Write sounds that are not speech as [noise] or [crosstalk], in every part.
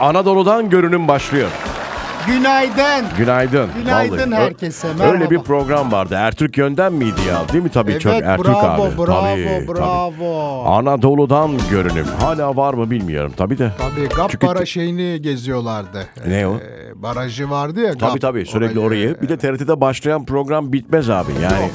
Anadolu'dan görünüm başlıyor. Günaydın. Günaydın. Günaydın Vallahi. Herkese, merhaba. Öyle bir program vardı. Ertürk Yönden miydi ya? Değil mi? Tabii Evet çok Ertürk bravo abi. bravo tabii, bravo. Tabii. Anadolu'dan görünüm. Hala var mı bilmiyorum. Tabii de. Tabii GAP Çünkü- bara şeyini geziyorlardı. Ne o? Ee, barajı vardı ya Tabii GAP. tabii sürekli orayı. Bir de TRT'de başlayan program bitmez abi. Yani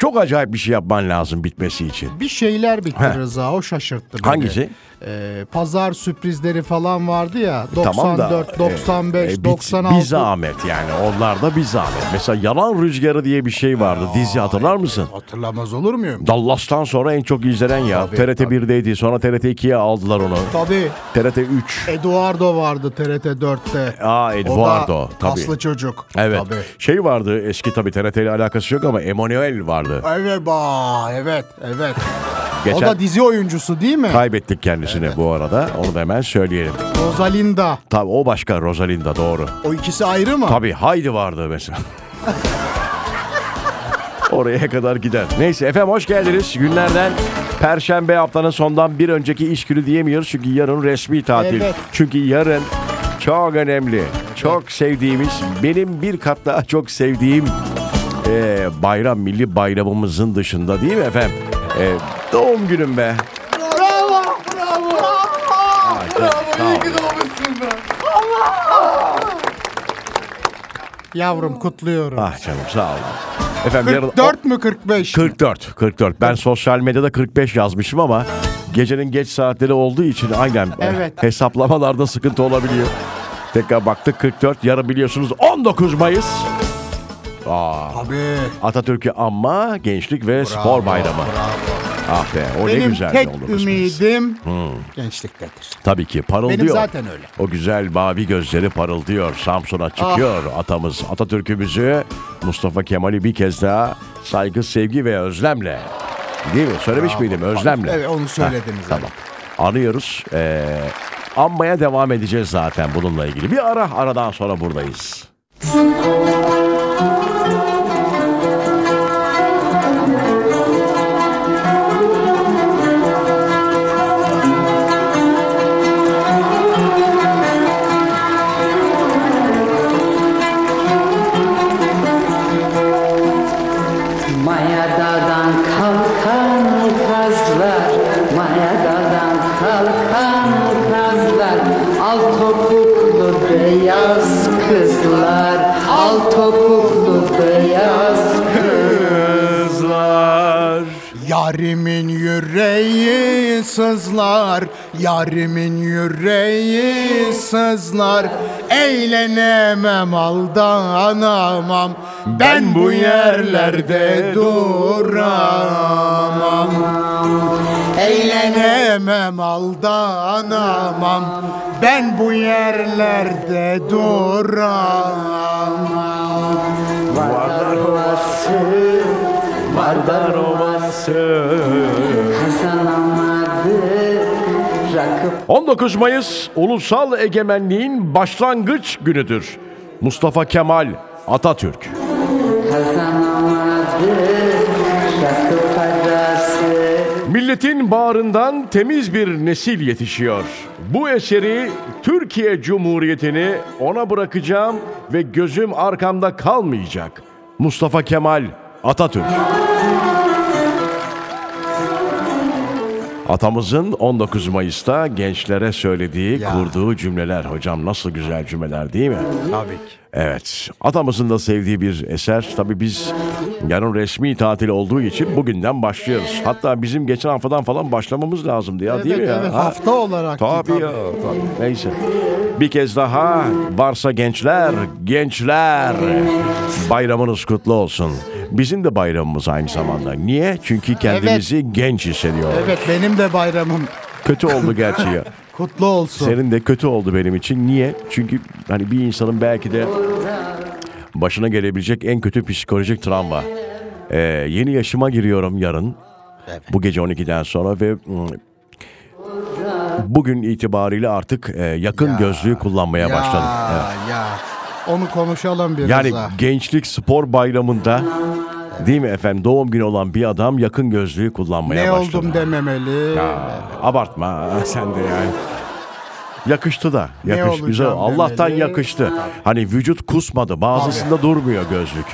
çok acayip bir şey yapman lazım bitmesi için. Bir şeyler bitti Rıza o şaşırttı beni. Hangisi? Ee, pazar sürprizleri falan vardı ya 94, Tamam da 95, e, e, bir- 96. Bir zahmet yani onlar da bir zahmet. Mesela Yalan Rüzgarı diye bir şey vardı. Dizi hatırlar mısın? Hatırlamaz olur muyum? Dallas'tan sonra en çok izlenen ya. Tabii, TRT tabii. 1'deydi sonra TRT 2'ye aldılar onu. Tabii. TRT 3. Eduardo vardı TRT 4'te. Aa Eduardo O da tabii. kaslı çocuk. Evet. Tabii. Şey vardı eski tabii TRT ile alakası yok ama Emanuel vardı. Evet ba evet evet. Geçen O da dizi oyuncusu değil mi? kaybettik kendisini bu arada. Onu da hemen söyleyelim. Rosalinda. Tabii o başka Rosalinda doğru. O ikisi ayrı mı? Tabii Haydi vardı mesela. [laughs] Oraya kadar gider. Neyse efendim hoş geldiniz. Günlerden Perşembe haftanın sondan bir önceki iş günü diyemiyoruz. Çünkü yarın resmi tatil. Evet. Çünkü yarın çok önemli. Çok sevdiğimiz, benim bir kat daha çok sevdiğim eee, bayram, milli bayramımızın dışında değil mi efendim? Eee, doğum günüm be. Bravo, bravo. Bravo, iyi ki doğmuşsun be. Yavrum kutluyorum. Ah canım sağ olun. Efendim yarın 44 mü 45 mi? 44, 44. Ben sosyal medyada 45 yazmışım ama gecenin geç saatleri olduğu için aynen Evet. eh, hesaplamalarda sıkıntı olabiliyor. Tekrar baktık 44. Yarın biliyorsunuz 19 Mayıs. Aa, Abi. Atatürk'ü anma gençlik ve spor bayramı. Bravo. Ah be o ne Benim güzel tek 19 Mayıs. ümidim gençliktedir. Tabii ki parıldıyor. Benim zaten öyle. O güzel mavi gözleri parıldıyor. Samsun'a çıkıyor Ah. atamız. Atatürk'ümüzü Mustafa Kemal'i bir kez daha saygı, sevgi ve özlemle. Değil mi? Söylemiş miydim? Özlemle. Evet onu söylediniz. Heh, tamam. Anıyoruz. Ee, anmaya devam edeceğiz zaten bununla ilgili. Bir ara, aradan sonra buradayız. Eğlenemem aldanamam, ben bu yerlerde duramam. Eğlenemem aldanamam, ben bu yerlerde duramam. Vardar Ovası Vardar Ovası. kazanamadı Rakıp 19 Mayıs ulusal egemenliğin başlangıç günüdür. Mustafa Kemal Atatürk. Milletin bağrından temiz bir nesil yetişiyor. Bu eseri Türkiye Cumhuriyeti'ni ona bırakacağım ve gözüm arkamda kalmayacak. Mustafa Kemal Atatürk. Atamızın 19 Mayıs'ta gençlere söylediği, Ya. kurduğu cümleler. Hocam nasıl güzel cümleler değil mi? Tabii ki. Evet. Atamızın da sevdiği bir eser. Tabii biz yarın resmi tatil olduğu için bugünden başlıyoruz. Hatta bizim geçen haftadan falan başlamamız lazımdı ya değil mi Evet, ya? evet, Ha? hafta olarak. Tabii ya. Tabii. Neyse. Bir kez daha varsa gençler, gençler bayramınız kutlu olsun. Bizim de bayramımız aynı zamanda. Niye? Çünkü kendimizi genç hissediyoruz. Evet benim de bayramım Kötü oldu gerçi ya. [laughs] kutlu olsun. Senin de kötü oldu benim için. Niye? Çünkü hani bir insanın belki de başına gelebilecek en kötü psikolojik travma. Ee, yeni yaşıma giriyorum yarın. Bu gece 12'den sonra ve mm, bugün itibariyle artık e, yakın Ya, gözlüğü kullanmaya ya, başladım. Evet. Ya onu konuşalım bir Yani Rıza. gençlik spor bayramında Değil mi efendim? Doğum günü olan bir adam yakın gözlüğü kullanmaya Ne başladı. oldum dememeli. Ya, abartma sen de yani. Yakıştı da. Ne Yakış, güzel. olacağım Allah'tan demeli. yakıştı. Hani vücut kusmadı. Bazısında durmuyor gözlük.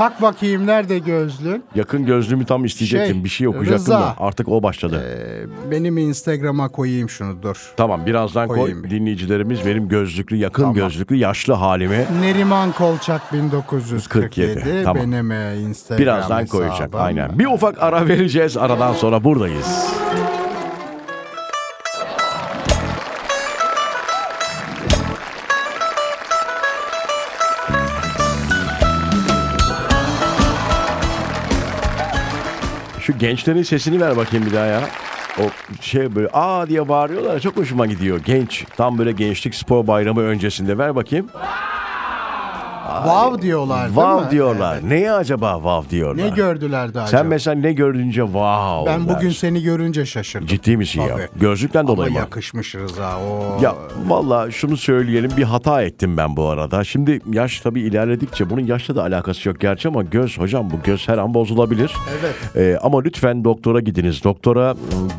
Tak bakayım nerede gözlüğün? Yakın gözlüğümü tam isteyecektim. Şey, bir şey okuyacaktım Rıza. da. Artık o başladı. Ee, benim Instagram'a koyayım şunu dur. Tamam birazdan koy. Koyayım bir. Dinleyicilerimiz benim gözlüklü, yakın Tamam. gözlüklü, yaşlı halimi Neriman Kolçak 1947 47, tamam. benim e, Instagram birazdan koyacak. hesabım. Aynen. Bir ufak ara vereceğiz. Aradan sonra buradayız. Şu gençlerin sesini ver bakayım bir daha ya. O şey böyle aa diye bağırıyorlar. Çok hoşuma gidiyor. Genç. Tam böyle gençlik spor bayramı öncesinde. Ver bakayım. Wow diyorlar değil Vav mi? diyorlar. Neye acaba vav diyorlar? Ne gördüler de acaba? Sen mesela ne görünce wow ben bugün dersin. seni görünce şaşırdım. Ciddi misin ya? Tabii. Gözlükten Ama dolayı mı? yakışmış Rıza. O... Ya valla şunu söyleyelim bir hata ettim ben bu arada. Şimdi yaş tabii ilerledikçe bunun yaşla da alakası yok gerçi ama göz hocam bu göz her an bozulabilir. Evet. Ee, ama lütfen doktora gidiniz. Doktora ım,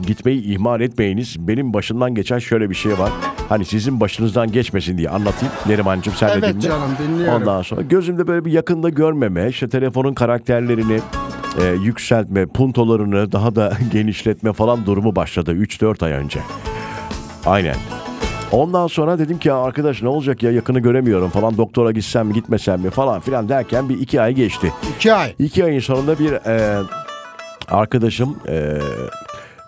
gitmeyi ihmal etmeyiniz. Benim başımdan geçen şöyle bir şey var. Hani sizin başınızdan geçmesin diye anlatayım. Nerimancığım sen de Evet dinle. canım, dinliyorum. Ondan sonra gözümde böyle bir yakında görmeme, işte telefonun karakterlerini e, yükseltme, puntolarını daha da [laughs] genişletme falan durumu başladı 3-4 ay önce. Aynen. Ondan sonra dedim ki ya arkadaş ne olacak ya yakını göremiyorum falan doktora gitsem mi gitmesem mi falan filan derken bir iki ay geçti. İki ay. İki ayın sonunda bir e, arkadaşım e,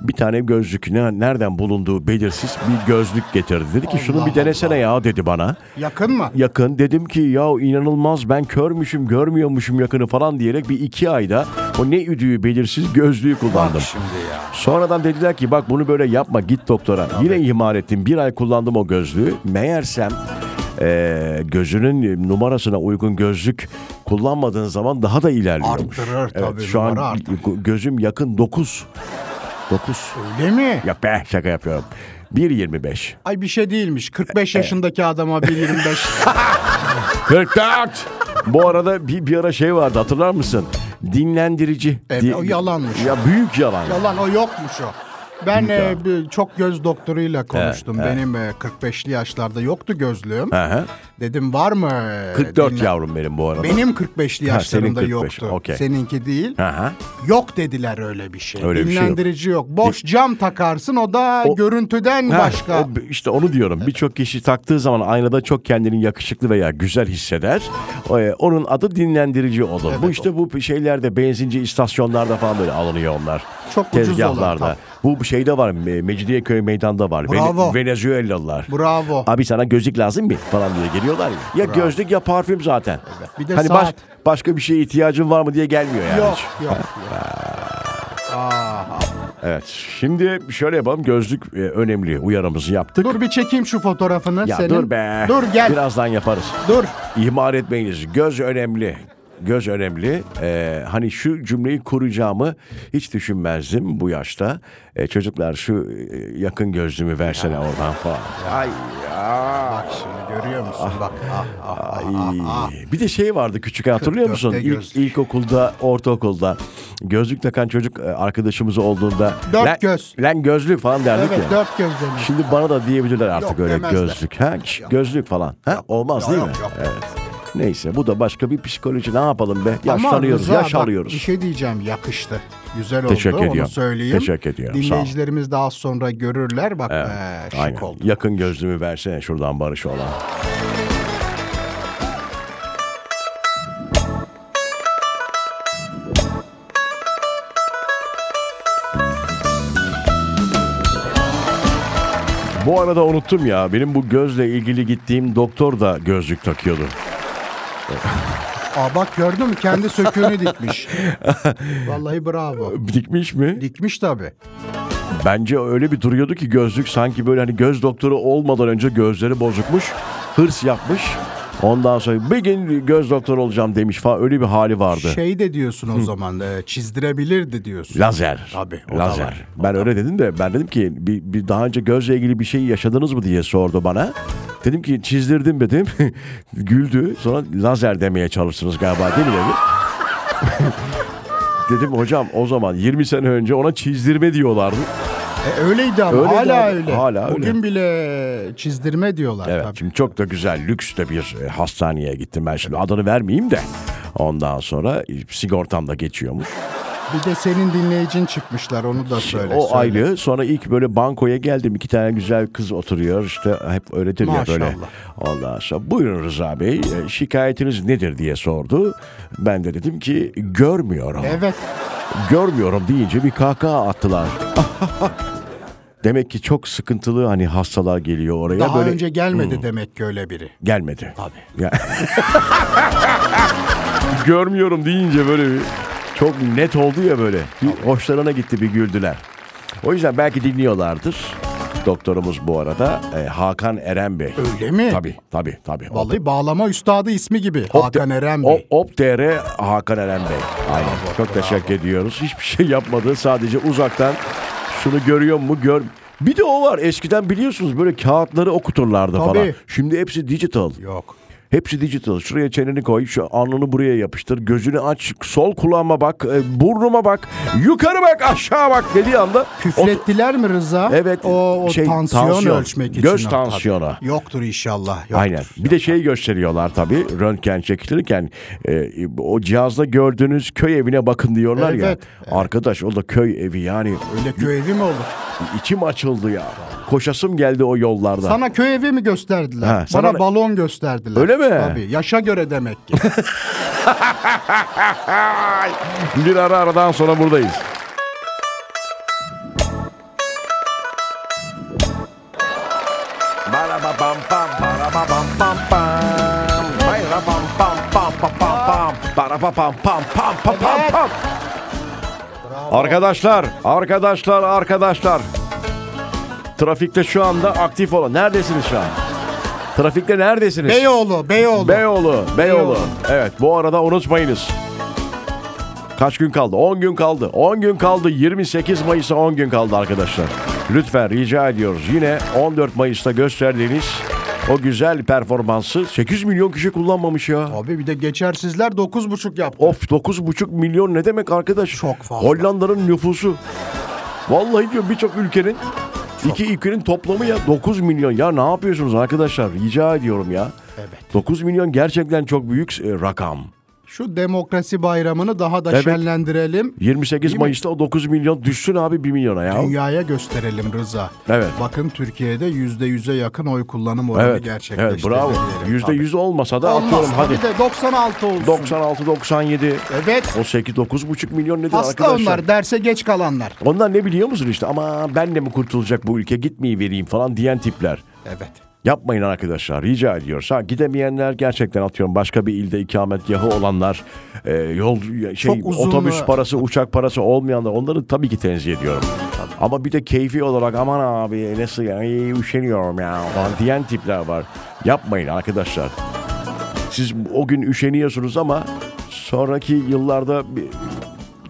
bir tane gözlük ne, nereden bulunduğu belirsiz bir gözlük getirdi. Dedi ki şunu Allah bir denesene ya dedi bana. Yakın mı? Yakın dedim ki ya inanılmaz ben körmüşüm görmüyormuşum yakını falan diyerek bir iki ayda o ne üdüğü belirsiz gözlüğü kullandım. Bak şimdi ya. Sonradan dediler ki bak bunu böyle yapma git doktora. Yine ihmal ettim. Bir ay kullandım o gözlüğü. Meğersem eee, gözünün numarasına uygun gözlük kullanmadığın zaman daha da ilerliyormuş. Arttırır tabii, şu an arttırır. gözüm yakın 9. 9. Öyle mi? Yok be şaka yapıyorum. 1.25. Ay bir şey değilmiş. 45 yaşındaki adama 1.25. 44. [laughs] Bu arada bir, bir ara şey vardı hatırlar mısın? Dinlendirici. Evet, Di- o yalanmış. Ya büyük yalan. Yalan o yokmuş o. Ben e, bir- çok göz doktoruyla konuştum. Benim e, 45'li yaşlarda yoktu gözlüğüm. Hı. Dedim var mı? e, 44 dinle- yavrum benim bu arada. Benim 45'li Ha, yaşlarımda senin 45, yoktu. okey. Seninki değil. Hı. Yok dediler öyle bir şey. Öyle bir şey yok. Dinlendirici yok. Boş cam takarsın o da O- görüntüden Heh, başka. o- işte onu diyorum. Birçok kişi taktığı zaman aynada çok kendini yakışıklı veya güzel hisseder. O, e, onun adı dinlendirici olur. bu işte bu şeylerde benzinci istasyonlarda falan böyle alınıyor onlar. Çok ucuz olan, Tezgahlarda. tabii. Bu şeyde var. Me- Mecidiyeköy meydanda var. Bravo. Venezuelalılar. Bravo. Abi sana gözlük lazım mı? Falan diye geliyorlar ya. Ya gözlük ya parfüm zaten. Bir de hani baş- saat. başka bir şeye ihtiyacın var mı diye gelmiyor yani. Yok hiç. yok. yok. [laughs] Aha. Evet. Şimdi şöyle yapalım. Gözlük e, önemli. Uyarımızı yaptık. Dur bir çekeyim şu fotoğrafını Ya senin. dur be. Dur gel. Birazdan yaparız. Dur. İhmal etmeyiniz. Göz önemli. Göz önemli. Ee, hani şu cümleyi kuracağımı hiç düşünmezdim bu yaşta. Ee, çocuklar şu e, yakın gözlüğümü versene oradan falan. Ay ya. Bak şimdi görüyor musun? Bak. Ah, ah, ah, Ay. ah, ah. Bir de şey vardı küçük hatırlıyor musun? 44'te İlk, ilkokulda, ortaokulda gözlük takan çocuk e, arkadaşımız olduğunda Dört lan, göz. lan gözlük falan derdik Evet ya. dört gözlerini. Şimdi bana da diyebilirler artık Yok, öyle demezler. gözlük. Ha? Şş, Gözlük falan. Ha? Olmaz Yok, değil yok, mi? yok. Evet. Neyse bu da başka bir psikoloji. Ne yapalım be? Yaşlanıyoruz, Rıza, yaş bak, alıyoruz. Bir şey diyeceğim yakıştı. Güzel Teşekkür oldu ediyorum. onu söyleyeyim. Teşekkür ediyorum. Dinleyicilerimiz daha sonra görürler. Bak Evet, ee, şık Aynen. oldu. Yakın gözlüğümü versene şuradan Barış olan. Bu arada unuttum ya. Benim bu gözle ilgili gittiğim doktor da gözlük takıyordu. Aa bak gördün mü kendi söküğünü dikmiş. [laughs] Vallahi bravo. Dikmiş mi? Dikmiş tabii. Bence öyle bir duruyordu ki gözlük sanki böyle hani göz doktoru olmadan önce gözleri bozukmuş. Hırs yapmış. Ondan sonra bir gün göz doktoru olacağım demiş falan öyle bir hali vardı. Şey de diyorsun o zaman e, çizdirebilirdi diyorsun. Lazer. Tabii, o da Lazer. var, Ben öyle dedim de ben dedim ki bir, bir daha önce gözle ilgili bir şey yaşadınız mı diye sordu bana. Dedim ki çizdirdim dedim. [laughs] Güldü. Sonra lazer demeye çalışırsınız galiba değil mi dedi. [laughs] Dedim hocam o zaman 20 sene önce ona çizdirme diyorlardı. E, öyleydi ama Öyleydi hala abi, öyle. hala öyle. Bugün bile çizdirme diyorlar Evet tabii. şimdi çok da güzel lüks de bir e, hastaneye gittim ben şimdi adını vermeyeyim de. Ondan sonra e, sigortam da geçiyormuş. Bir de senin dinleyicin çıkmışlar onu da söyle. o söyle. ayrı. Sonra ilk böyle bankoya geldim. iki tane güzel kız oturuyor. İşte hep öyledir ya böyle. Maşallah. Ondan sonra buyurun Rıza Bey e, şikayetiniz nedir diye sordu. Ben de dedim ki görmüyorum. Evet. Görmüyorum deyince bir kahkaha attılar. [laughs] Demek ki çok sıkıntılı hani hastalar geliyor oraya. Daha böyle önce gelmedi demek ki öyle biri. gelmedi. Tabii. Ya- [laughs] Görmüyorum deyince böyle bir çok net oldu ya böyle. Bir hoşlarına gitti bir güldüler. O yüzden belki dinliyorlardır. Doktorumuz bu arada e, Hakan Eren Bey. Öyle mi? Tabii tabii tabii. Vallahi bağlama üstadı ismi gibi. Op- Hakan Eren O- Bey. Op TR Hakan Eren Bey. Aynen. Çok teşekkür ediyoruz. Hiçbir şey yapmadı. Sadece uzaktan şunu görüyor mu gör. Bir de o var. Eskiden biliyorsunuz böyle kağıtları okuturlardı falan. Tabii. Şimdi hepsi digital. Yok. Hepsi digital. Şuraya çeneni koy, şu alnını buraya yapıştır, gözünü aç, sol kulağıma bak, e, burnuma bak, yukarı bak, aşağı bak dediği anda Küflettiler mi Rıza? Evet, O, o şey, tansiyon, tansiyon, ölçmek için. göz o tansiyonu. tabii. Yoktur inşallah. Yoktur. Aynen. Bir de şey gösteriyorlar tabii röntgen çekilirken e, o cihazda gördüğünüz köy evine bakın diyorlar ya. Evet, Arkadaş o da köy evi yani Öyle köy evi mi olur? içim açıldı ya. Koşasım geldi o yollarda. Sana köy evi mi gösterdiler? Ha, sana Bana balon gösterdiler. Öyle mi? Tabii. Yaşa göre demek ki. [laughs] Bir ara aradan sonra buradayız. Arkadaşlar, arkadaşlar, arkadaşlar. Trafikte şu anda aktif olan. Neredesiniz şu an? Trafikte neredesiniz? Beyoğlu, Beyoğlu. Beyoğlu, Beyoğlu. Evet bu arada unutmayınız. Kaç gün kaldı? 10 gün kaldı. 10 gün kaldı. 28 Mayıs'a 10 gün kaldı arkadaşlar. Lütfen rica ediyoruz. Yine 14 Mayıs'ta gösterdiğiniz o güzel performansı 8 milyon kişi kullanmamış ya. Abi bir de geçersizler 9,5 yaptı. Of 9,5 milyon ne demek arkadaş? Çok fazla. Hollanda'nın nüfusu. Vallahi diyor birçok ülkenin iki ülkenin toplamı ya 9 milyon. Ya ne yapıyorsunuz arkadaşlar? Rica ediyorum ya. Evet. 9 milyon gerçekten çok büyük e, rakam. Şu demokrasi bayramını daha da Evet. şenlendirelim. 28 Değil mi? Mayıs'ta o 9 milyon düşsün abi 1 milyona ya. Dünyaya gösterelim Rıza. Evet. Bakın Türkiye'de yüzde yüze yakın oy kullanım oranı Evet, gerçekleştirdi. evet bravo. diyelim. Yüzde Tabii. yüz olmasa da Olmaz atıyorum hadi. de 96 olsun. 96 97 Evet. o 8 9,5 milyon nedir Hasta arkadaşlar? onlar derse geç kalanlar. Onlar ne biliyor musun işte ama ben de mi kurtulacak bu ülke gitmeyi vereyim falan diyen tipler. Evet. Yapmayın arkadaşlar rica ediyoruz. Ha gidemeyenler gerçekten atıyorum başka bir ilde ikametgahı olanlar e, yol şey otobüs parası uçak parası olmayanlar onları tabii ki tenzih ediyorum. Ama bir de keyfi olarak aman abi nasıl ya ay, üşeniyorum ya falan diyen tipler var. Yapmayın arkadaşlar. Siz o gün üşeniyorsunuz ama sonraki yıllarda bir,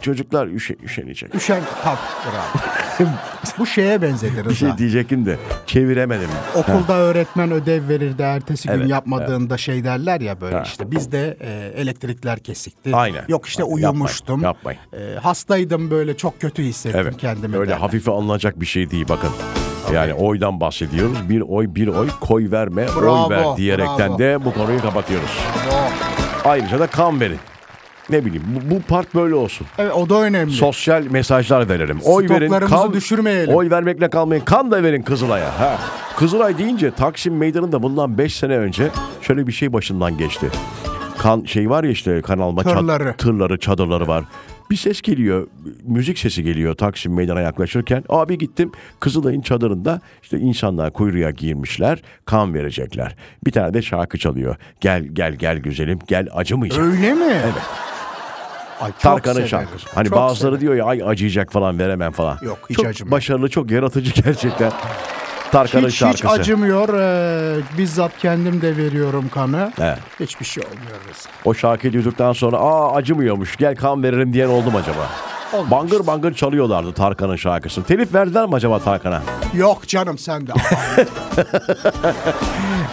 çocuklar üşe, üşenecek. Üşen bravo. [laughs] Bu şeye benzedi Rıza. Bir şey diyecektim de çeviremedim. Okulda öğretmen ödev verirdi ertesi gün Evet, yapmadığında şey derler ya böyle Ha. işte bizde e, elektrikler kesikti. Aynen. Yok işte Yapmayın, uyumuştum. yapmayın. E, hastaydım böyle çok kötü hissettim Evet. kendimi. Öyle derler. hafife alınacak bir şey değil bakın. Yani oydan bahsediyoruz. Bir oy bir oy koy verme Bravo, oy ver diyerekten bravo. de bu konuyu kapatıyoruz. Bravo. Ayrıca da kan verin. Ne bileyim bu, bu part böyle olsun. Evet o da önemli. Sosyal mesajlar verelim. Oy verin. Kan, düşürmeyelim. Oy vermekle kalmayın. Kan da verin Kızılay'a. Ha. Kızılay deyince Taksim Meydanı'nda bundan 5 sene önce şöyle bir şey başından geçti. Kan şey var ya işte kanalma çad- Tırları. tırları, çadırları var. Bir ses geliyor, müzik sesi geliyor Taksim Meydan'a yaklaşırken. Abi gittim Kızılay'ın çadırında işte insanlar kuyruğa girmişler, kan verecekler. Bir tane de şarkı çalıyor. Gel gel gel güzelim, gel acımayacak. Öyle mi? Evet. Ay, çok Tarkan'ın severim. şarkısı. Hani Çok bazıları severim. diyor ya ay acıyacak falan veremem falan. Yok, hiç çok acımıyor. başarılı, çok yaratıcı [laughs] gerçekten. Tarkan'ın hiç, şarkısı. hiç acımıyor. Ee, bizzat kendim de veriyorum kanı. Evet. Hiçbir şey olmuyor Rıza. O şarkıyı duyduktan sonra aa acımıyormuş gel kan veririm diyen oldu mu acaba? Olmamış. Bangır bangır çalıyorlardı Tarkan'ın şarkısını. Telif verdiler mi acaba Tarkan'a? Yok canım sen de.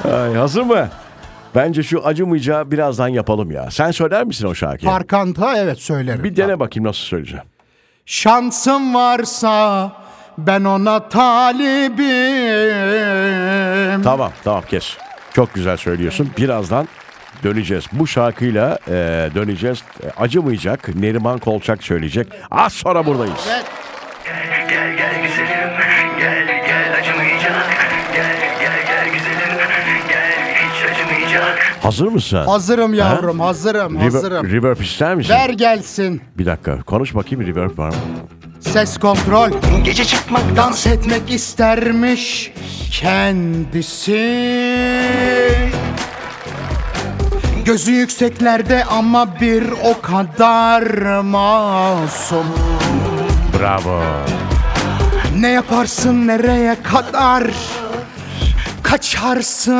[laughs] Ay, hazır mı? Bence şu acımayacağı birazdan yapalım ya. Sen söyler misin o şarkıyı? Parkanta evet söylerim. Bir dene bakayım nasıl söyleyeceğim. Şansım varsa ben ona talibim. Tamam tamam kes. Çok güzel söylüyorsun. Birazdan döneceğiz. Bu şarkıyla e, döneceğiz. E, acımayacak. Neriman Kolçak söyleyecek. Az sonra buradayız. Gel gel güzelim Gel gel acımayacak Gel gel gel güzelim Gel hiç acımayacak Hazır mısın? Hazırım yavrum hazırım Rever- hazırım. reverb ister misin? Ver gelsin. Bir dakika. Konuş bakayım reverb var mı? Ses kontrol. Gece çıkmak Dans etmek istermiş kendisi. Gözü yükseklerde ama bir o kadar masum. Bravo. Ne yaparsın nereye kadar kaçarsın?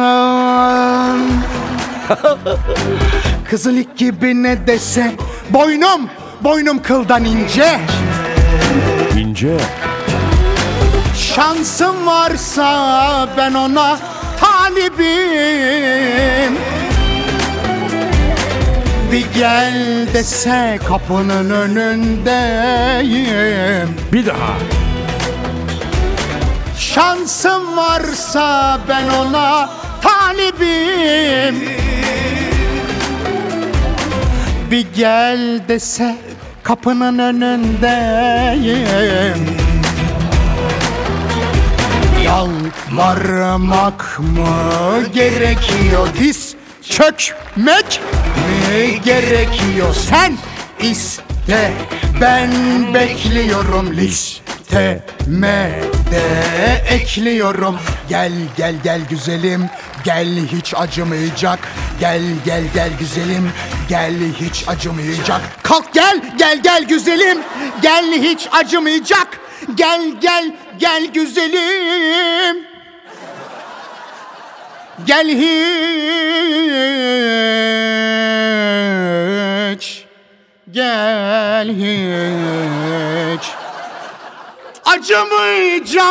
[laughs] Kızılik gibi ne dese boynum, boynum kıldan ince. İnce. Şansım varsa ben ona talibim Bir gel dese kapının önündeyim Bir daha. Şansım varsa ben ona talibim Bir gel dese kapının önündeyim. Yalvarmak mı gerekiyor? Diz çökmek mi gerekiyor? Sen iste ben bekliyorum. Listeme de ekliyorum. Gel gel gel güzelim gel hiç acımayacak. Gel gel gel güzelim. Gel hiç acımayacak. Kalk gel gel gel güzelim. Gel hiç acımayacak. Gel gel gel güzelim. Gel hiç Gel hiç Acımayacak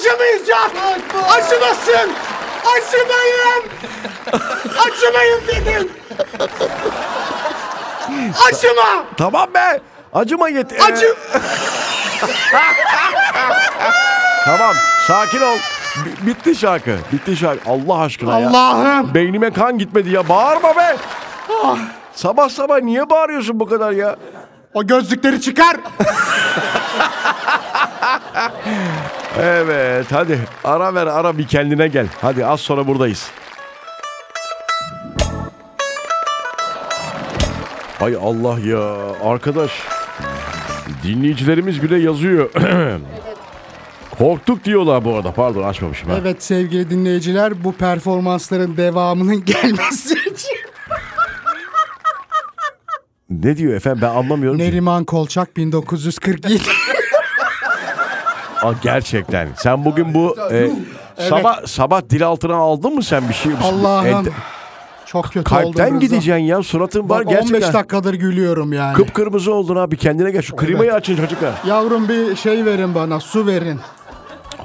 Acımayacak Acımasın Acımayın Acımayın dedim Acıma Tamam be. Acıma yet. Ee, Acı Tamam. Sakin ol. B- bitti şarkı. Bitti şarkı. Allah aşkına ya. Allah'ım Beynime kan gitmedi ya. Bağırma be. Sabah sabah niye bağırıyorsun bu kadar ya? O gözlükleri çıkar [laughs] Evet hadi ara ver ara bir kendine gel. Hadi az sonra buradayız. Ay Allah ya arkadaş. Dinleyicilerimiz bile yazıyor. [clears throat] Korktuk diyorlar bu arada. Pardon açmamışım. Ha. Evet sevgili dinleyiciler bu performansların devamının [laughs] gelmesi için Ne diyor efendim ben anlamıyorum. ki. Neriman Kolçak 1947 Aa, gerçekten. Sen bugün bu e, sabah sabah dil altına aldın mı sen bir şey? Allah'ım Ente- çok kötü oldum Kalpten Rıza. gideceksin ya. Suratın var Bak 15 gerçekten. dakikadır gülüyorum yani. Kıpkırmızı oldun abi kendine gel. Şu klimayı açın çocuklar. Yavrum bir şey verin bana su verin.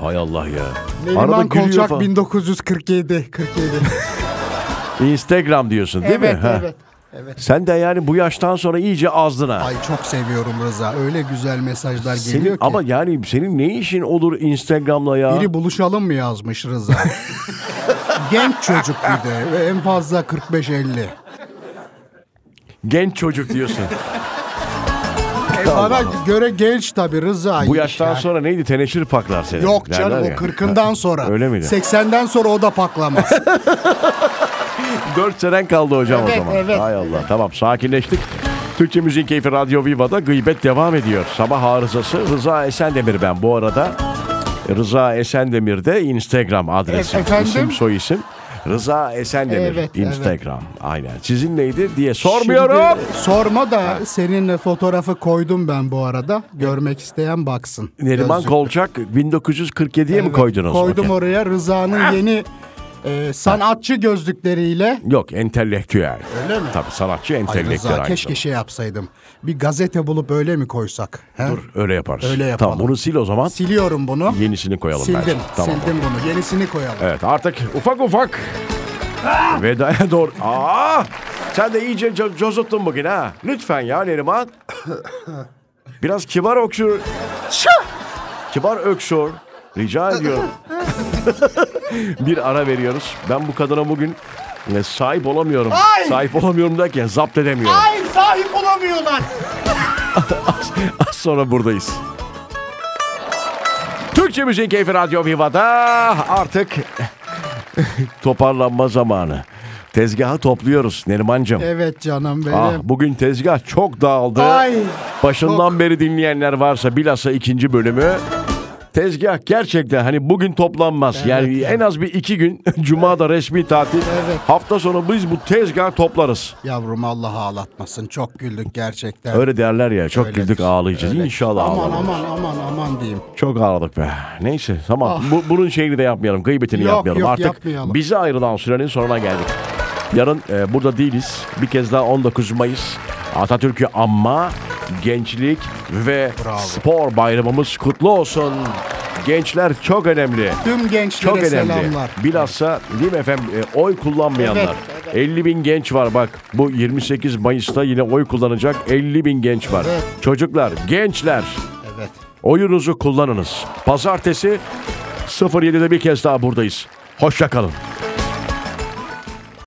Hay Allah ya. Neriman Arada Kolçak falan. 1947 47. [laughs] Instagram diyorsun değil evet mi? Ha. evet. Evet. Sen de yani bu yaştan sonra iyice azdın ha. Ay çok seviyorum Rıza. Öyle güzel mesajlar Senin, geliyor ki. ama yani senin ne işin olur Instagram'la ya? Biri buluşalım mı yazmış Rıza. [laughs] Genç çocuk bir de. En fazla 45-50. Genç çocuk diyorsun. Bana göre genç tabii Rıza. bu yaştan Yani. sonra neydi? Teneşir paklar seni. Yok canım derler o ya. 40'ından sonra. Öyle miydi? 80'den sonra o da paklamaz. [laughs] 4 senen kaldı hocam Evet, o zaman. evet. Hay Allah tamam sakinleştik. Türkçe Müziğin Keyfi Radyo Viva'da gıybet devam ediyor. Sabah arızası Rıza Esendemir ben bu arada. Rıza Esendemir de Instagram adresi. E- efendim? İsim soy isim. Rıza Esendemir Evet, evet. Instagram. Aynen. Sizin neydi diye sormuyorum. Şimdi sorma da senin fotoğrafı koydum ben bu arada. Görmek isteyen baksın. Neriman Gözlük. Kolçak 1947'ye mi Evet, koydunuz? Koydum Okey. oraya Rıza'nın yeni e, sanatçı gözlükleriyle. Yok entelektüel. Öyle mi? Tabii sanatçı Ay entelektüel. Rıza aynı keşke şey yapsaydım. Bir gazete bulup öyle mi koysak? he? Dur öyle yaparız. Öyle yapalım. Tamam bunu sil o zaman. Siliyorum bunu. Yenisini koyalım Sildim. bence. Tamam. Sildim bunu. Yenisini koyalım. Evet artık ufak ufak vedaya doğru. Aa! Sen de iyice co- cozuttun bugün ha. Lütfen ya Neriman. Biraz kibar öksür. kibar öksür. Rica ediyorum. [laughs] bir ara veriyoruz. Ben bu kadına bugün e, sahip olamıyorum. Ay! Sahip olamıyorum derken zapt edemiyorum. Ay sahip olamıyorlar. Az sonra buradayız. Türkçe Müzik Keyfi Radyo Viva'da artık toparlanma zamanı. Tezgahı topluyoruz Nerimancığım. Evet canım benim. Ah, bugün tezgah çok dağıldı. Ay, Başından beri dinleyenler varsa bilhassa ikinci bölümü. Tezgah gerçekten hani bugün toplanmaz. yani ya. en az bir iki gün [laughs] Cuma'da resmi tatil. Evet. Hafta sonu biz bu tezgahı toplarız. Yavrum Allah ağlatmasın. Çok güldük gerçekten. Öyle derler ya çok Öyledir. güldük ağlayacağız. Öyle. İnşallah Aman ağlamayız. aman aman aman diyeyim. Çok ağladık be. Neyse tamam. Bu, bunun şeyini de yapmayalım. Gıybetini Ah. Yok, yapmayalım. yok, Artık yapmayalım. bize ayrılan sürenin sonuna geldik. Yarın e, burada değiliz. Bir kez daha 19 Mayıs Atatürk'ü anma, gençlik ve Bravo. spor bayramımız kutlu olsun. Gençler çok önemli. Tüm gençlere Çok önemli. selamlar. Bilhassa değil mi efendim e, oy kullanmayanlar. Evet, 50 bin genç var bak. Bu 28 Mayıs'ta yine oy kullanacak 50 bin genç var. Evet. Çocuklar, gençler Evet. Oyunuzu kullanınız. Pazartesi 07'de bir kez daha buradayız. Hoşça kalın.